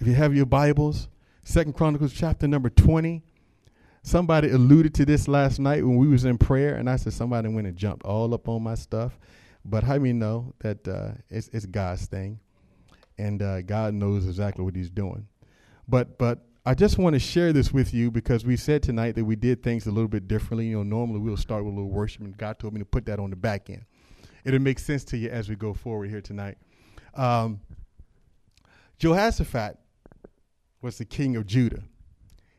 If you have your Bibles, Second Chronicles chapter number 20. Somebody alluded to this last night when we was in prayer, and I said somebody went and jumped all up on my stuff. But how many know that uh, it's, it's God's thing, and uh, God knows exactly what He's doing. But but I just want to share this with you because we said tonight that we did things a little bit differently. You know, normally we'll start with a little worship, and God told me to put that on the back end. It'll make sense to you as we go forward here tonight. Um, Jehoshaphat was the king of Judah,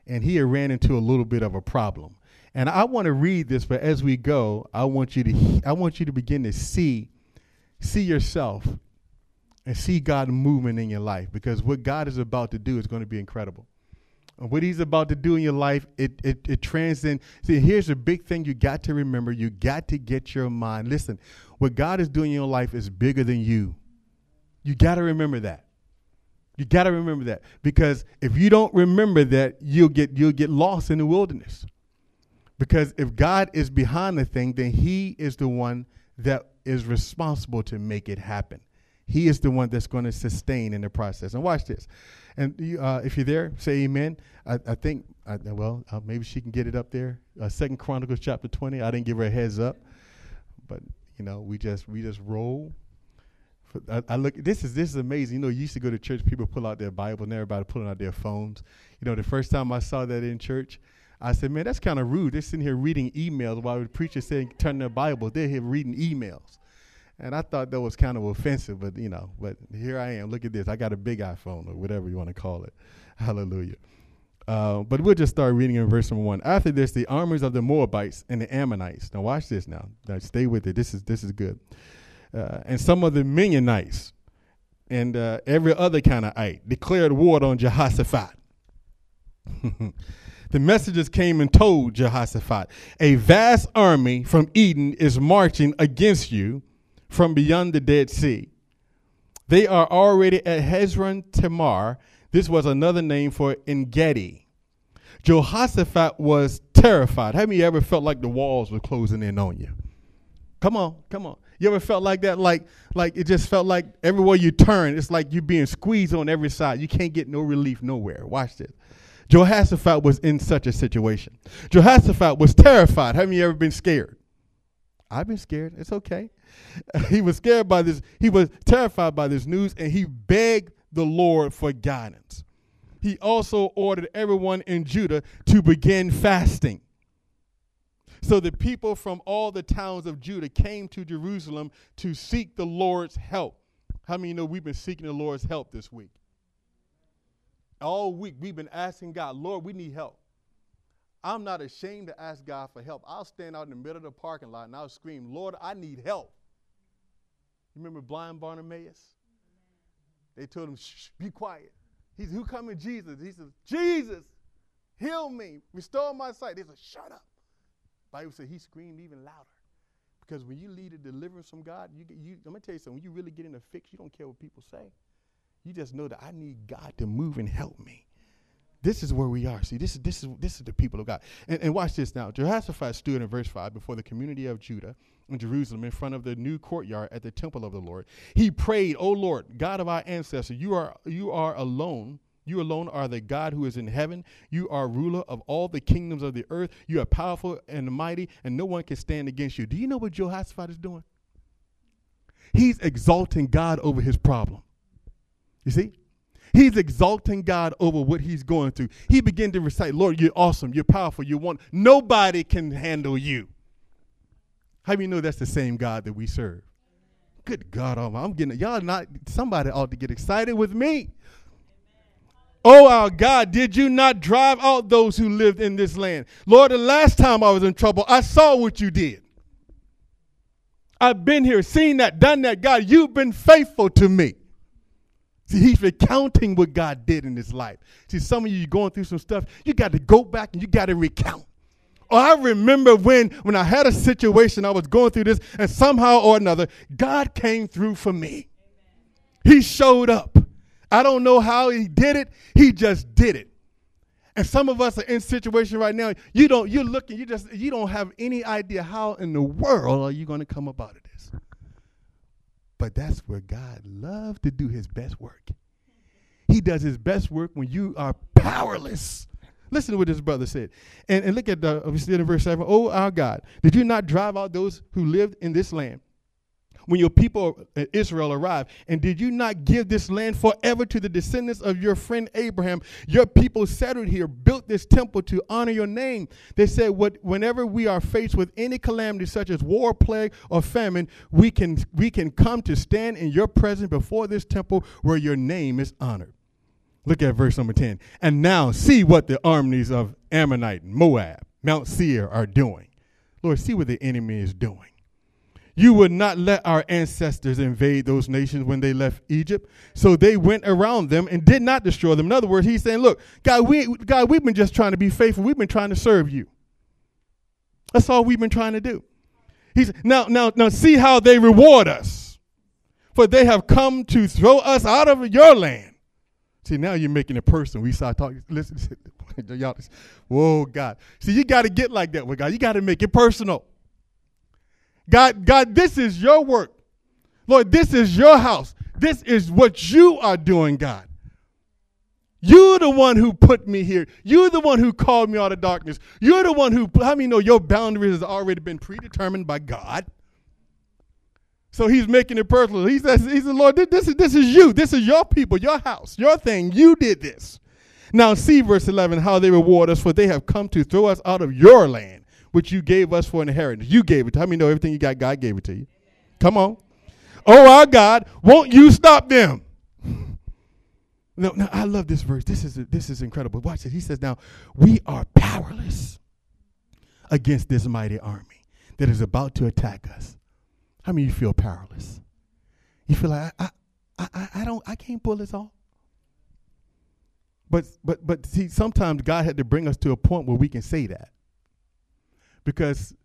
and he ran into a little bit of a problem. And I want to read this, but as we go, I want you to I want you to begin to see see yourself and see God moving in your life because what God is about to do is going to be incredible. And what he's about to do in your life, it, it, it transcends. See, here's a big thing you got to remember. You got to get your mind. Listen, what God is doing in your life is bigger than you. You got to remember that. You got to remember that because if you don't remember that, you'll get you'll get lost in the wilderness. Because if God is behind the thing, then He is the one that is responsible to make it happen. He is the one that's going to sustain in the process. And watch this. And you, uh, if you're there, say Amen. I, I think I, well, uh, maybe she can get it up there. Uh, Second Chronicles chapter 20. I didn't give her a heads up, but you know we just we just roll I, I, look. This is this is amazing. You know, you used to go to church. People pull out their Bible, and everybody pulling out their phones. You know, the first time I saw that in church, I said, "Man, that's kind of rude." They're sitting here reading emails while the preacher saying, "Turn their Bible." They're here reading emails, and I thought that was kind of offensive. But you know, but here I am. Look at this. I got a big iPhone or whatever you want to call it. Hallelujah. Uh, but we'll just start reading in verse number one. After this, the armies of the Moabites and the Ammonites. Now watch this. Now, now stay with it. This is this is good uh, and some of the Midianites and uh, every other kind of ite declared war on Jehoshaphat. the messengers came and told Jehoshaphat, A vast army from Edom is marching against you from beyond the Dead Sea. They are already at Hazazon Tamar. This was another name for Engedi. Jehoshaphat was terrified. Have you ever felt like the walls were closing in on you? Come on, come on. You ever felt like that? Like, like it just felt like everywhere you turn, it's like you're being squeezed on every side. You can't get no relief nowhere. Watch this. Jehoshaphat was in such a situation. Jehoshaphat was terrified. Haven't you ever been scared? I've been scared. It's okay. he was scared by this. He was terrified by this news, and he begged the Lord for guidance. He also ordered everyone in Judah to begin fasting. So the people from all the towns of Judah came to Jerusalem to seek the Lord's help. How many know we've been seeking the Lord's help this week? All week we've been asking God, Lord, we need help. I'm not ashamed to ask God for help. I'll stand out in the middle of the parking lot and I'll scream, Lord, I need help. You remember blind Bartimaeus? They told him, shh, be quiet. He said, Who coming Jesus? He says, Jesus, heal me, restore my sight. They said, Shut up. Bible says he screamed even louder. Because when you lead a deliverance from God, you, you, going to tell you something. When you really get in a fix, you don't care what people say. You just know that I need God to move and help me. This is where we are. See, this is this is this is the people of God. And, and watch this now. Jehoshaphat stood in verse 5 before the community of Judah in Jerusalem in front of the new courtyard at the temple of the Lord. He prayed, O Lord, God of our ancestors, you are you are alone you alone are the God who is in heaven. You are ruler of all the kingdoms of the earth. You are powerful and mighty, and no one can stand against you. Do you know what Jehoshaphat is doing? He's exalting God over his problem. You see? He's exalting God over what he's going through. He began to recite, Lord, you're awesome, you're powerful, you want nobody can handle you. How do you know that's the same God that we serve? Good God Almighty. I'm getting y'all not somebody ought to get excited with me. Oh, our God, did you not drive out those who lived in this land? Lord, the last time I was in trouble, I saw what you did. I've been here, seen that, done that. God, you've been faithful to me. See, he's recounting what God did in his life. See, some of you going through some stuff, you got to go back and you got to recount. Oh, I remember when when I had a situation, I was going through this, and somehow or another, God came through for me. He showed up. I don't know how he did it. He just did it. And some of us are in situation right now. You don't. You're looking. You just. You don't have any idea how in the world are you going to come about this. But that's where God loves to do His best work. He does his best work when you are powerless. Listen to what this brother said. And, and look at the, uh, we see in verse 7. Oh, our God, did you not drive out those who lived in this land? When your people Israel arrived? And did you not give this land forever to the descendants of your friend Abraham? Your people settled here, built this temple to honor your name. They said, what, whenever we are faced with any calamity such as war, plague, or famine, we can, we can come to stand in your presence before this temple where your name is honored. Look at verse number 10. And now see what the armies of Ammonite, Moab, Mount Seir are doing. Lord, see what the enemy is doing. You would not let our ancestors invade those nations when they left Egypt. So they went around them and did not destroy them. In other words, he's saying, Look, God, we, God, we've been just trying to be faithful. We've been trying to serve you. That's all we've been trying to do. He's now, now, now see how they reward us. For they have come to throw us out of your land. See, now you're making it personal. We start talking. Listen, y'all. Whoa, God. See, you got to get like that with God. You got to make it personal. God, God, this is your work. Lord, this is your house. This is what you are doing, God. You're the one who put me here. You're the one who called me out of darkness. You're the one who, how many know your boundaries has already been predetermined by God? So he's making it personal. He says, he says Lord, this is, this is you. This is your people, your house, your thing. You did this. Now see verse 11, how they reward us, for they have come to throw us out of your land which you gave us for inheritance. You gave it. How many know everything you got, God gave it to you? Come on. Oh, our God, won't you stop them? No, no, I love this verse. This is this is incredible. Watch it. He says, "Now we are powerless against this mighty army that is about to attack us." How many you feel powerless? You feel like I, I, I, I don't, I can't pull this off. But but but see, sometimes God had to bring us to a point where we can say that because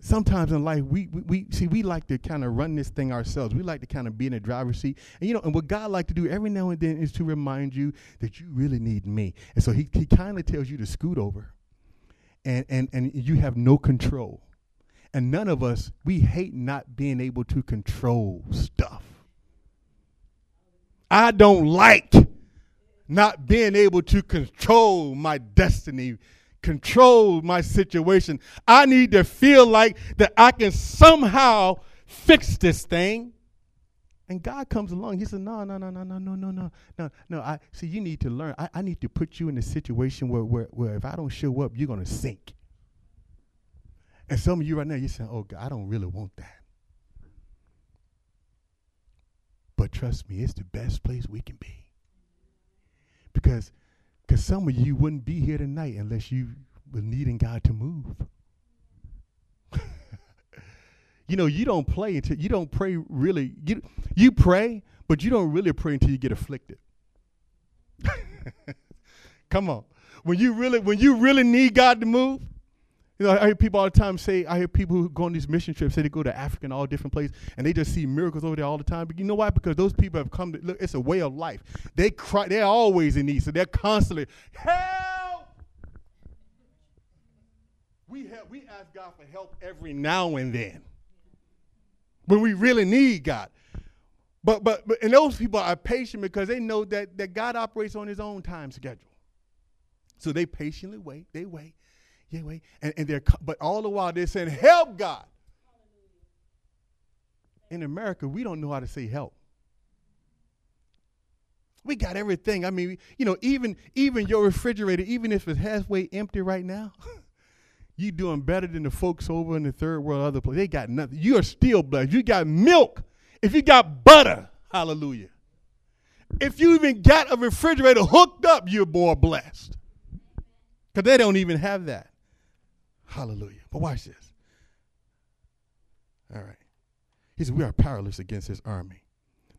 sometimes in life we, we, we, see we like to kind of run this thing ourselves. We like to kind of be in the driver's seat. And you know and what god like to do every now and then is to remind you that you really need me. And so he, he kind of tells you to scoot over and, and and you have no control. And none of us we hate not being able to control stuff. I don't like not being able to control my destiny control my situation. I need to feel like that I can somehow fix this thing. And God comes along. He says, No, no, no, no, no, no, no, no, no, no. I see you need to learn. I, I need to put you in a situation where, where, where if I don't show up, you're gonna sink. And some of you right now, you're saying, Oh God, I don't really want that. But trust me, it's the best place we can be. Because because some of you wouldn't be here tonight unless you were needing God to move. you know, you don't play until you don't pray really. You you pray, but you don't really pray until you get afflicted. Come on. When you really when you really need God to move, you know, I hear people all the time say, I hear people who go on these mission trips say they go to Africa and all different places, and they just see miracles over there all the time. But you know why? Because those people have come to look. It's a way of life. They cry. They're always in need, so they're constantly help. We have, we ask God for help every now and then when we really need God. But but but and those people are patient because they know that that God operates on His own time schedule. So they patiently wait. They wait yeah, wait. And, and they're, but all the while they're saying, help God. In America, we don't know how to say help. We got everything. I mean, you know, even even your refrigerator, even if it's halfway empty right now, you doing better than the folks over in the third world, other place. They got nothing. You are still blessed. You got milk. If you got butter, hallelujah. If you even got a refrigerator hooked up, you're more blessed. Because they don't even have that. Hallelujah. But watch this. All right. He said, We are powerless against his army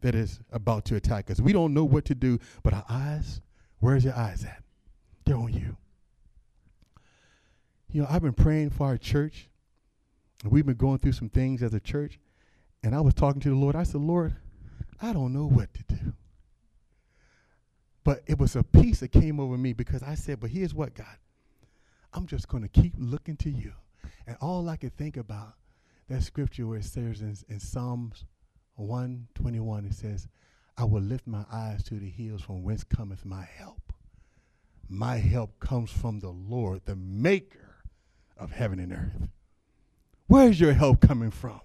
that is about to attack us. We don't know what to do, but our eyes, where's your eyes at? They're on you. You know, I've been praying for our church, and we've been going through some things as a church. And I was talking to the Lord. I said, Lord, I don't know what to do. But it was a peace that came over me because I said, But here's what, God. I'm just going to keep looking to you. And all I could think about that scripture where it says in, in Psalms 121, it says, I will lift my eyes to the hills from whence cometh my help. My help comes from the Lord, the maker of heaven and earth. Where's your help coming from?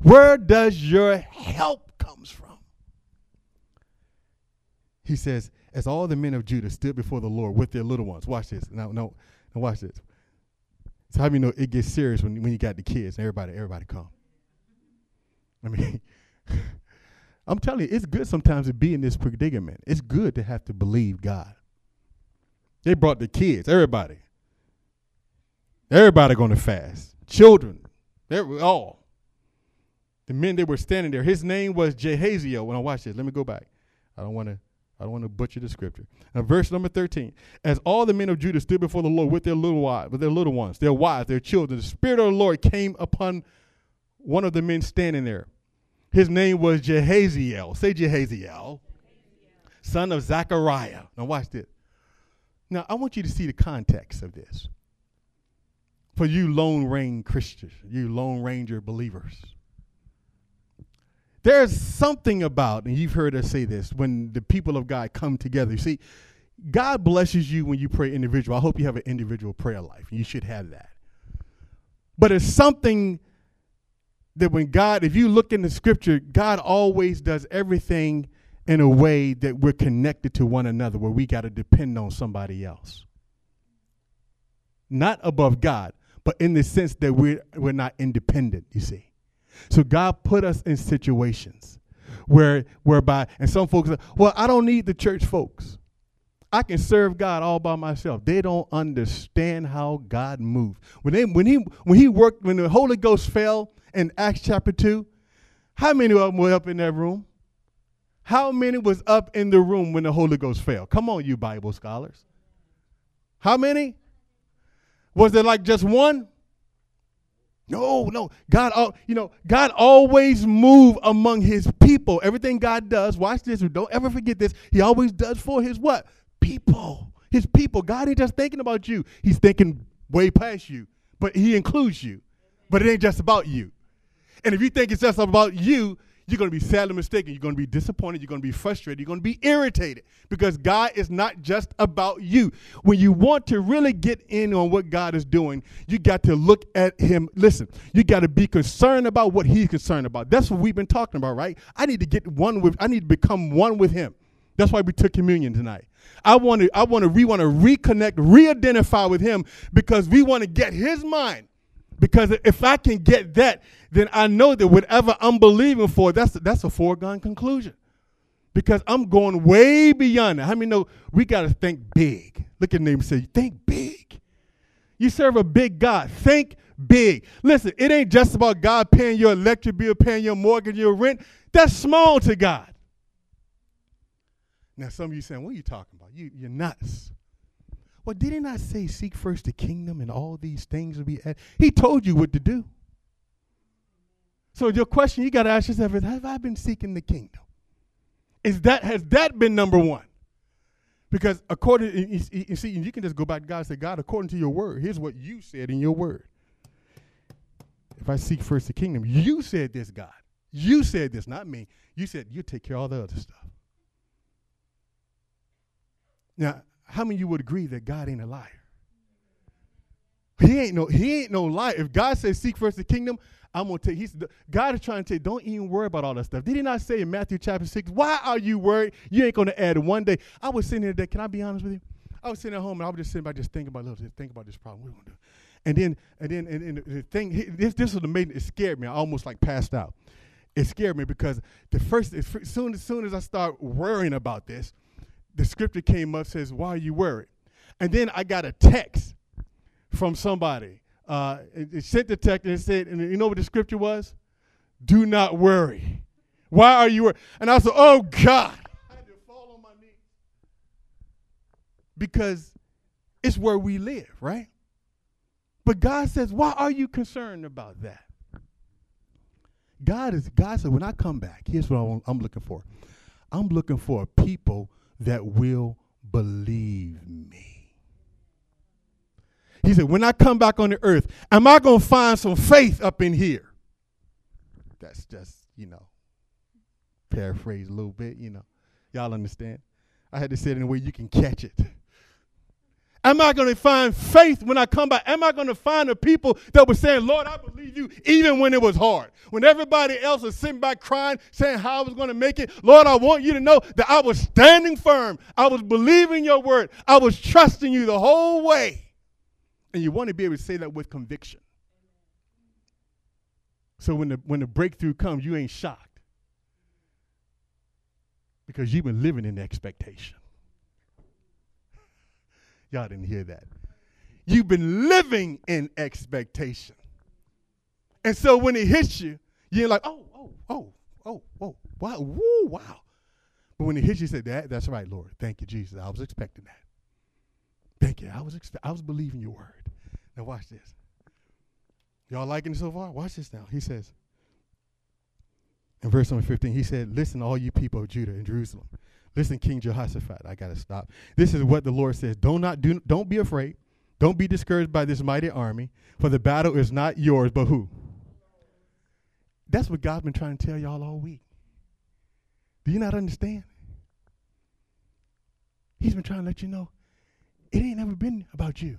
Where does your help comes from? He says, as all the men of Judah stood before the Lord with their little ones. Watch this. Now, no, now watch this. So how you know it gets serious when, when you got the kids? And everybody, everybody come. I mean, I'm telling you, it's good sometimes to be in this predicament. It's good to have to believe God. They brought the kids, everybody. Everybody going to fast. Children, they were all. The men that were standing there. His name was Jehaziel. When I watch this, let me go back. I don't want to. I don't want to butcher the scripture. Now, verse number 13. As all the men of Judah stood before the Lord with their little wives, with their little ones, their wives, their children, the Spirit of the Lord came upon one of the men standing there. His name was Jehaziel. Say Jehaziel. Son of Zechariah. Now watch this. Now I want you to see the context of this. For you Lone Ranger Christians, you Lone Ranger believers. There's something about, and you've heard us say this, when the people of God come together. You see, God blesses you when you pray individual. I hope you have an individual prayer life. You should have that. But it's something that when God, if you look in the scripture, God always does everything in a way that we're connected to one another, where we got to depend on somebody else. Not above God, but in the sense that we're, we're not independent, you see. So God put us in situations where whereby, and some folks say, well, I don't need the church folks. I can serve God all by myself. They don't understand how God moved. When they when he when he worked when the Holy Ghost fell in Acts chapter 2, how many of them were up in that room? How many was up in the room when the Holy Ghost fell? Come on, you Bible scholars. How many? Was there like just one? No, no. God, you know, God always move among his people. Everything God does, watch this, don't ever forget this. He always does for his what? People. His people. God ain't just thinking about you. He's thinking way past you. But he includes you. But it ain't just about you. And if you think it's just about you, you're going to be sadly mistaken. You're going to be disappointed. You're going to be frustrated. You're going to be irritated because God is not just about you. When you want to really get in on what God is doing, you got to look at Him. Listen, you got to be concerned about what He's concerned about. That's what we've been talking about, right? I need to get one with, I need to become one with Him. That's why we took communion tonight. I want to, I want to, we want to reconnect, re-identify with Him because we want to get His mind because if I can get that, then I know that whatever I'm believing for, that's, that's a foregone conclusion. Because I'm going way beyond that. How many know we got to think big? Look at the name and say, think big. You serve a big God. Think big. Listen, it ain't just about God paying your electric bill, paying your mortgage, your rent. That's small to God. Now, some of you saying, what are you talking about? You, you're nuts. Well, did he not say, seek first the kingdom and all these things will be added? He told you what to do. So your question you got to ask yourself is, have I been seeking the kingdom? Is that, has that been number one? Because according, you see, you can just go back to God and say, God, according to your word, here's what you said in your word. If I seek first the kingdom, you said this, God. You said this, not me. You said you take care of all the other stuff. Now, how many of you would agree that God ain't a liar? He ain't no he ain't no liar. If God says seek first the kingdom, I'm gonna take. He's God is trying to say, don't even worry about all that stuff. Did he not say in Matthew chapter six, why are you worried? You ain't gonna add one day. I was sitting there. Can I be honest with you? I was sitting at home and I was just sitting back, just thinking about little, just thinking about this problem. What we gonna do? And then and then and, and the thing this this was amazing. It scared me. I almost like passed out. It scared me because the first as soon as soon as I start worrying about this, the scripture came up says, "Why are you worried?" And then I got a text from somebody. Uh, it, it sent the text and it said, and you know what the scripture was? Do not worry. Why are you worried? And I said, "Oh God!" I had to fall on my knees because it's where we live, right? But God says, "Why are you concerned about that?" God is God said, "When I come back, here's what I'm looking for. I'm looking for people." That will believe me. He said, When I come back on the earth, am I going to find some faith up in here? That's just, you know, paraphrase a little bit, you know. Y'all understand? I had to say it in a way you can catch it. Am I going to find faith when I come back? Am I going to find the people that were saying, Lord, I believe you, even when it was hard? When everybody else was sitting back crying, saying how I was going to make it, Lord, I want you to know that I was standing firm. I was believing your word. I was trusting you the whole way. And you want to be able to say that with conviction. So when the, when the breakthrough comes, you ain't shocked because you've been living in expectation. Y'all didn't hear that. You've been living in expectation. And so when it hits you, you're like, oh, oh, oh, oh, oh, wow, woo, wow. But when it hits you, you say, that, that's right, Lord. Thank you, Jesus. I was expecting that. Thank you. I was expe- I was believing your word. Now watch this. Y'all liking it so far? Watch this now. He says, in verse number 15, he said, Listen, all you people of Judah and Jerusalem. Listen, King Jehoshaphat, I gotta stop. This is what the Lord says. Don't not do don't be afraid. Don't be discouraged by this mighty army, for the battle is not yours, but who? That's what God's been trying to tell y'all all week. Do you not understand? He's been trying to let you know it ain't ever been about you.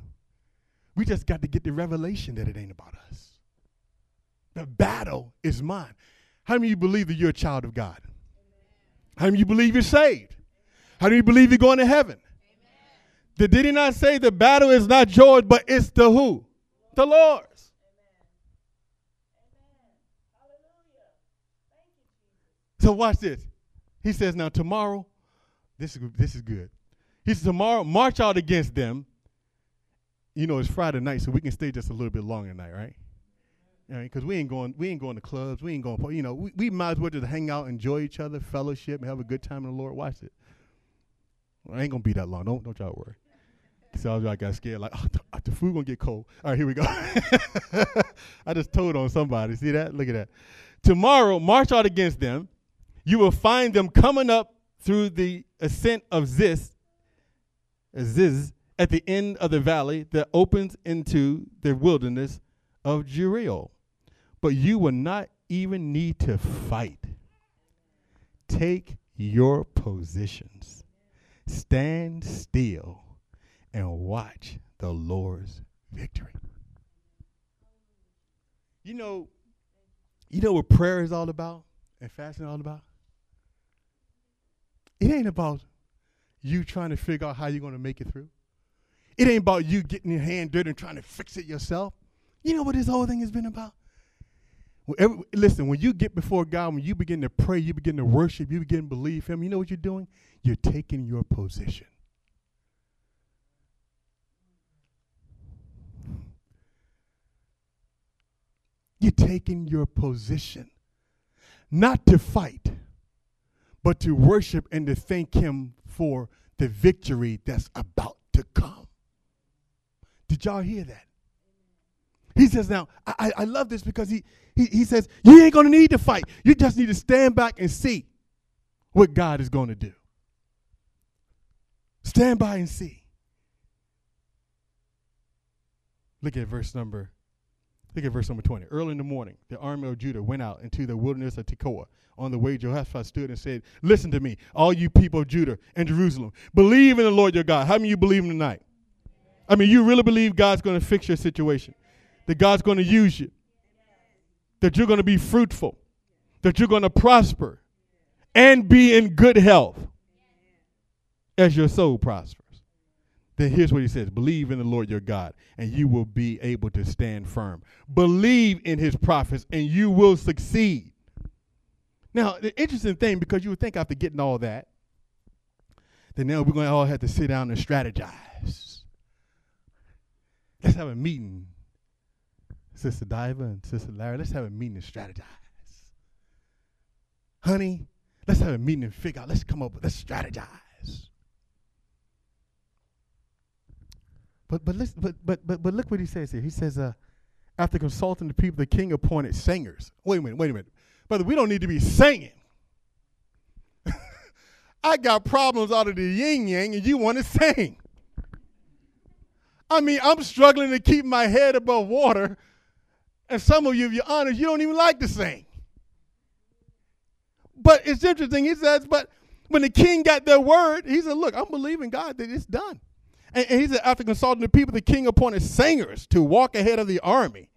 We just got to get the revelation that it ain't about us. The battle is mine. How many of you believe that you're a child of God? How do you believe you're saved? How do you believe you're going to heaven? Amen. Did he not say the battle is not yours, but it's the who? The Lord's. So watch this. He says, now tomorrow, this is this is good. He says, tomorrow, march out against them. You know, it's Friday night, so we can stay just a little bit longer tonight, right? Because we ain't going, we ain't going to clubs. We ain't going. You know, we, we might as well just hang out, enjoy each other, fellowship, and have a good time in the Lord. Watch it. Well, I ain't gonna be that long. Don't don't y'all worry. So I got scared, like, oh, the, food gonna get cold. All right, here we go. I just told on somebody. See that? Look at that. Tomorrow, march out against them. You will find them coming up through the ascent of Ziz, Ziz, at the end of the valley that opens into the wilderness of Jeruel. But you will not even need to fight. Take your positions. Stand still and watch the Lord's victory. You know, you know what prayer is all about and fasting all about? It ain't about you trying to figure out how you're going to make it through. It ain't about you getting your hand dirty and trying to fix it yourself. You know what this whole thing has been about? Listen, when you get before God, when you begin to pray, you begin to worship, you begin to believe Him, you know what you're doing? You're taking your position. You're taking your position. Not to fight, but to worship and to thank Him for the victory that's about to come. Did y'all hear that? He says, now, I, I love this because he, he, he says, you ain't going to need to fight. You just need to stand back and see what God is going to do. Stand by and see. Look at verse number Look at verse number 20. Early in the morning, the army of Judah went out into the wilderness of Tekoa. On the way, Jehoshaphat stood and said, Listen to me, all you people of Judah and Jerusalem. Believe in the Lord your God. How many of you believe him tonight? I mean, you really believe God's going to fix your situation, that God's going to use you, that you're going to be fruitful, that you're going to prosper and be in good health as your soul prospers then here's what he says believe in the Lord your God, and you will be able to stand firm. Believe in his prophets, and you will succeed. Now, the interesting thing, because you would think after getting all that, then now we're going to all have to sit down and strategize. Let's have a meeting, Sister Diva and Sister Larry. Let's have a meeting and strategize. Honey, let's have a meeting and figure out, let's come up with, let's strategize. But but listen, but but but but look what he says here. He says, uh, after consulting the people, the king appointed singers. Wait a minute, wait a minute. Brother, we don't need to be singing. I got problems out of the yin yang, and you want to sing. I mean, I'm struggling to keep my head above water, and some of you, if you're honest, you don't even like to sing. But it's interesting. He says, but when the king got their word, he said, look, I'm believing God that it's done. And, and he said, after consulting the people, the king appointed singers to walk ahead of the army.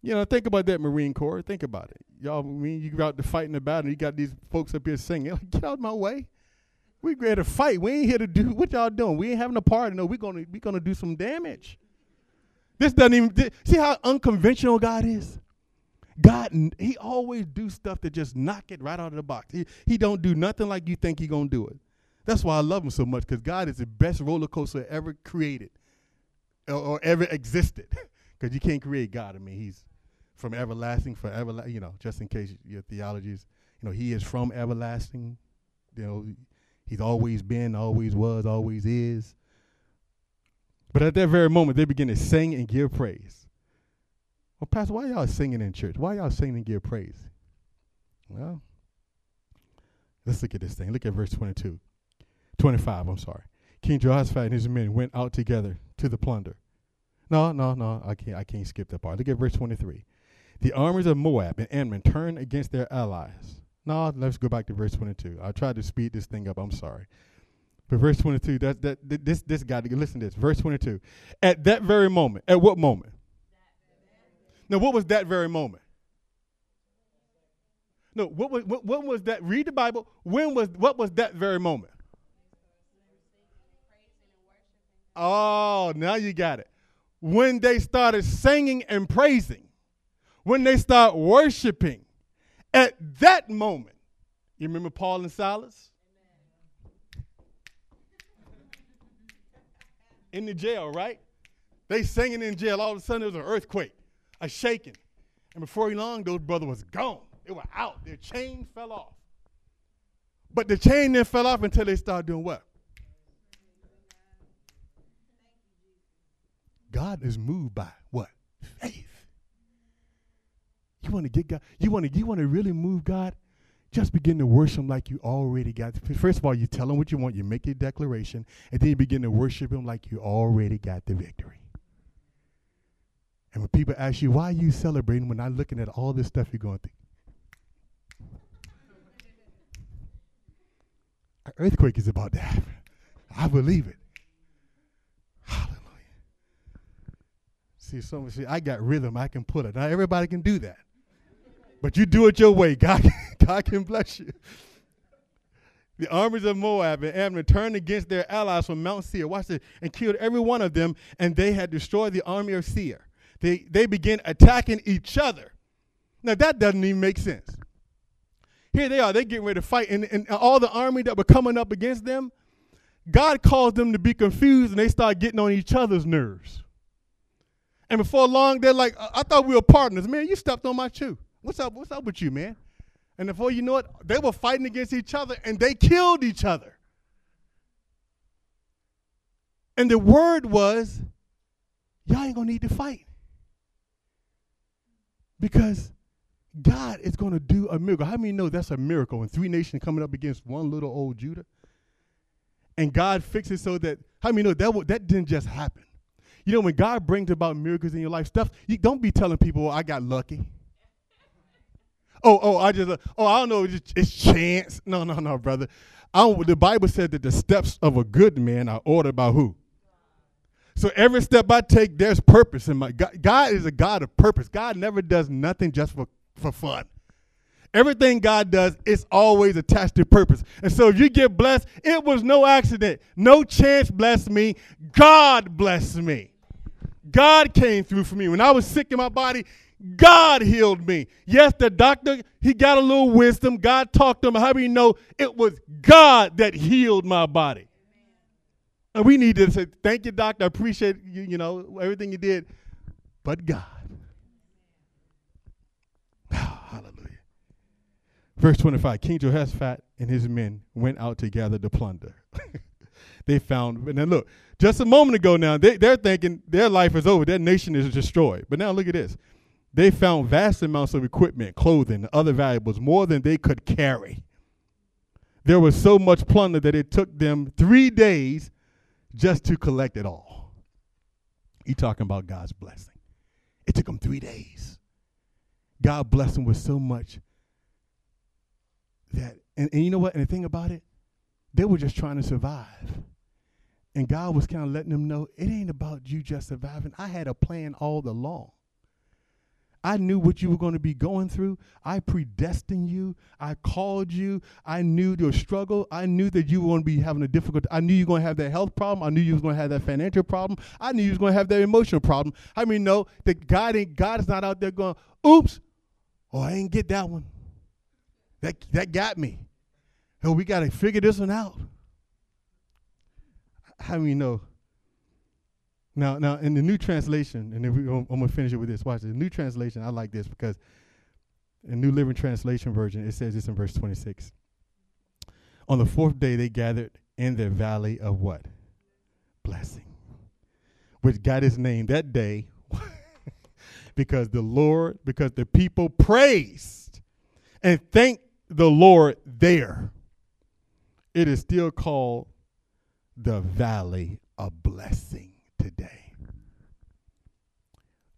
You know, think about that, Marine Corps. Think about it. Y'all, I mean, you go out to fight in the battle, you got these folks up here singing. Like, Get out of my way. We ready to fight. We ain't here to do what y'all doing. We ain't having a party. No, we're gonna we gonna do some damage. This doesn't even see how unconventional God is. God, He always do stuff to just knock it right out of the box. He, he don't do nothing like you think He gonna do it. That's why I love Him so much because God is the best roller coaster ever created or, or ever existed. Because you can't create God. I mean, He's from everlasting forever. You know, just in case your theology is, you know, He is from everlasting. You know, He's always been, always was, always is. But at that very moment, they begin to sing and give praise. Well, Pastor, why y'all singing in church? Why y'all singing and give praise? Well, let's look at this thing. Look at verse 22. 25, I'm sorry. King Jehoshaphat and his men went out together to the plunder. No, no, no, I can't I can't skip that part. Look at verse 23. The armies of Moab and Ammon turned against their allies. No, let's go back to verse 22. I tried to speed this thing up. I'm sorry. But verse 22, that, that, this, this guy, listen to this. Verse 22. At that very moment, at what moment? Now, what was that very moment? No, what was, what, what was that? Read the Bible. When was, what was that very moment? Oh, now you got it. When they started singing and praising, when they start worshiping, at that moment, you remember Paul and Silas? In the jail, right? They singing in jail. All of a sudden, there was an earthquake, a shaking. And before he long, those brothers was gone. They were out. Their chain fell off. But the chain then fell off until they started doing what? God is moved by what? Faith. You want to get God, you want to you want to really move God? Just begin to worship him like you already got. First of all, you tell him what you want, you make your declaration, and then you begin to worship him like you already got the victory. And when people ask you, why are you celebrating when I'm looking at all this stuff you're going through? An earthquake is about to happen. I believe it. Hallelujah. See, some see, I got rhythm. I can put it. Not everybody can do that. But you do it your way. God, God can bless you. The armies of Moab and Ammon turned against their allies from Mount Seir. Watch this. And killed every one of them, and they had destroyed the army of Seir. They, they began attacking each other. Now, that doesn't even make sense. Here they are. They're getting ready to fight. And, and all the army that were coming up against them, God caused them to be confused, and they start getting on each other's nerves. And before long, they're like, I, I thought we were partners. Man, you stepped on my shoe. What's up? What's up with you, man? And before you know it, they were fighting against each other and they killed each other. And the word was, y'all ain't gonna need to fight. Because God is gonna do a miracle. How many know that's a miracle when three nations coming up against one little old Judah? And God fixes so that how many know that that didn't just happen? You know, when God brings about miracles in your life, stuff, you don't be telling people, well, I got lucky. Oh, oh, I just, uh, oh, I don't know, it's, it's chance. No, no, no, brother. I the Bible said that the steps of a good man are ordered by who? So every step I take, there's purpose in my God, God is a God of purpose. God never does nothing just for, for fun. Everything God does is always attached to purpose. And so if you get blessed, it was no accident. No chance blessed me. God blessed me. God came through for me. When I was sick in my body, God healed me. Yes, the doctor, he got a little wisdom. God talked to him. How do you know it was God that healed my body? And we need to say, thank you, doctor. I appreciate you, you know, everything you did. But God. Oh, hallelujah. Verse 25 King Jehoshaphat and his men went out to gather the plunder. they found, and then look, just a moment ago now, they, they're thinking their life is over, their nation is destroyed. But now look at this. They found vast amounts of equipment, clothing, and other valuables, more than they could carry. There was so much plunder that it took them three days just to collect it all. You talking about God's blessing. It took them three days. God blessed them with so much that and, and you know what? And the thing about it, they were just trying to survive. And God was kind of letting them know it ain't about you just surviving. I had a plan all along. I knew what you were going to be going through. I predestined you. I called you. I knew your struggle. I knew that you were going to be having a difficult. I knew you were going to have that health problem. I knew you was going to have that financial problem. I knew you was going to have that emotional problem. I mean, no, that God ain't. God is not out there going, "Oops, oh, I ain't get that one. That that got me. Oh, we got to figure this one out." How we know now, now in the new translation, and then we, I'm gonna finish it with this. Watch this. The new translation, I like this because in New Living Translation version, it says this in verse 26. On the fourth day, they gathered in the valley of what? Blessing, which got its name that day because the Lord, because the people praised and thanked the Lord there. It is still called the valley of blessing today.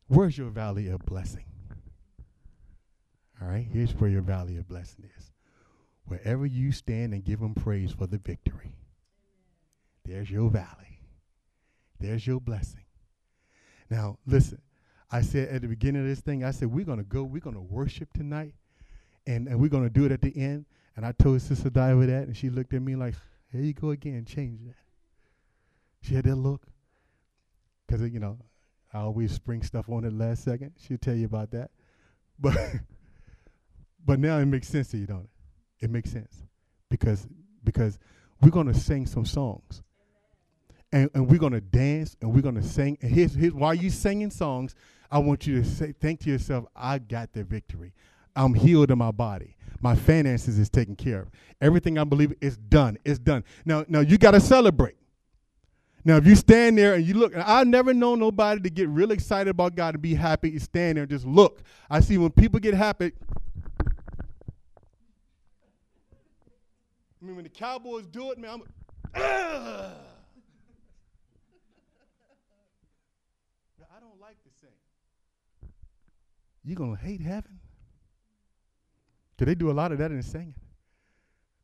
Where's your valley of blessing? All right, here's where your valley of blessing is. Wherever you stand and give him praise for the victory, there's your valley. There's your blessing. Now, listen, I said at the beginning of this thing, I said, we're going to go, we're going to worship tonight, and, and we're going to do it at the end. And I told Sister Diva that, and she looked at me like, here you go again, change that. She had that look because you know I always spring stuff on at last second. She'll tell you about that, but but now it makes sense to you, don't it? It makes sense because because we're gonna sing some songs. And, and we're gonna dance and we're gonna sing. And here's, here's while you singing songs, I want you to say, think to yourself, I got the victory. I'm healed in my body. My finances is taken care of. Everything I believe is done. It's done. Now, now you got to celebrate. Now, if you stand there and you look, and I've never known nobody to get real excited about God to be happy, you stand there and just look. I see when people get happy. I mean, when the Cowboys do it, man, I'm. I don't like to sing. You gonna hate heaven? Cause they do a lot of that in singing.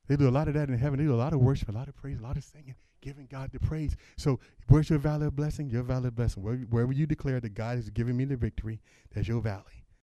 They do a lot of that in heaven. They do a lot of worship, a lot of praise, a lot of singing giving God the praise. So where's your valley of blessing? Your valley of blessing. Where, wherever you declare that God is giving me the victory, that's your valley.